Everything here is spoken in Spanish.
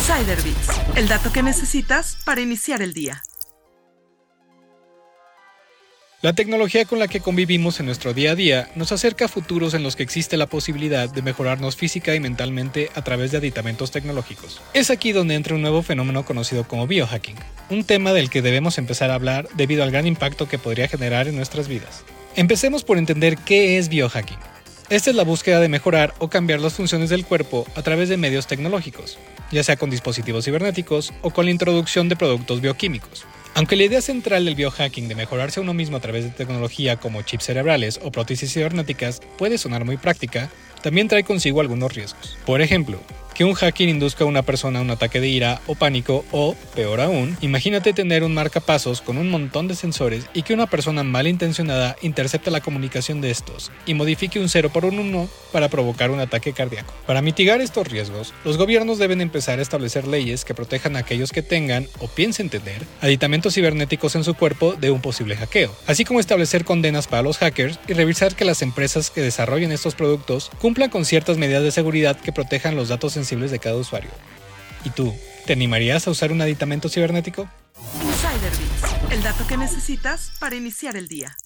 Insider Bits, el dato que necesitas para iniciar el día. La tecnología con la que convivimos en nuestro día a día nos acerca a futuros en los que existe la posibilidad de mejorarnos física y mentalmente a través de aditamentos tecnológicos. Es aquí donde entra un nuevo fenómeno conocido como biohacking, un tema del que debemos empezar a hablar debido al gran impacto que podría generar en nuestras vidas. Empecemos por entender qué es biohacking. Esta es la búsqueda de mejorar o cambiar las funciones del cuerpo a través de medios tecnológicos, ya sea con dispositivos cibernéticos o con la introducción de productos bioquímicos. Aunque la idea central del biohacking de mejorarse a uno mismo a través de tecnología como chips cerebrales o prótesis cibernéticas puede sonar muy práctica, también trae consigo algunos riesgos. Por ejemplo, que un hacker induzca a una persona a un ataque de ira o pánico o, peor aún, imagínate tener un marcapasos con un montón de sensores y que una persona malintencionada intercepte la comunicación de estos y modifique un 0 por un 1 para provocar un ataque cardíaco. Para mitigar estos riesgos, los gobiernos deben empezar a establecer leyes que protejan a aquellos que tengan o piensen tener aditamentos cibernéticos en su cuerpo de un posible hackeo, así como establecer condenas para los hackers y revisar que las empresas que desarrollen estos productos cumplan con ciertas medidas de seguridad que protejan los datos sensibles de cada usuario. ¿Y tú, te animarías a usar un aditamento cibernético? Insider Bits, el dato que necesitas para iniciar el día.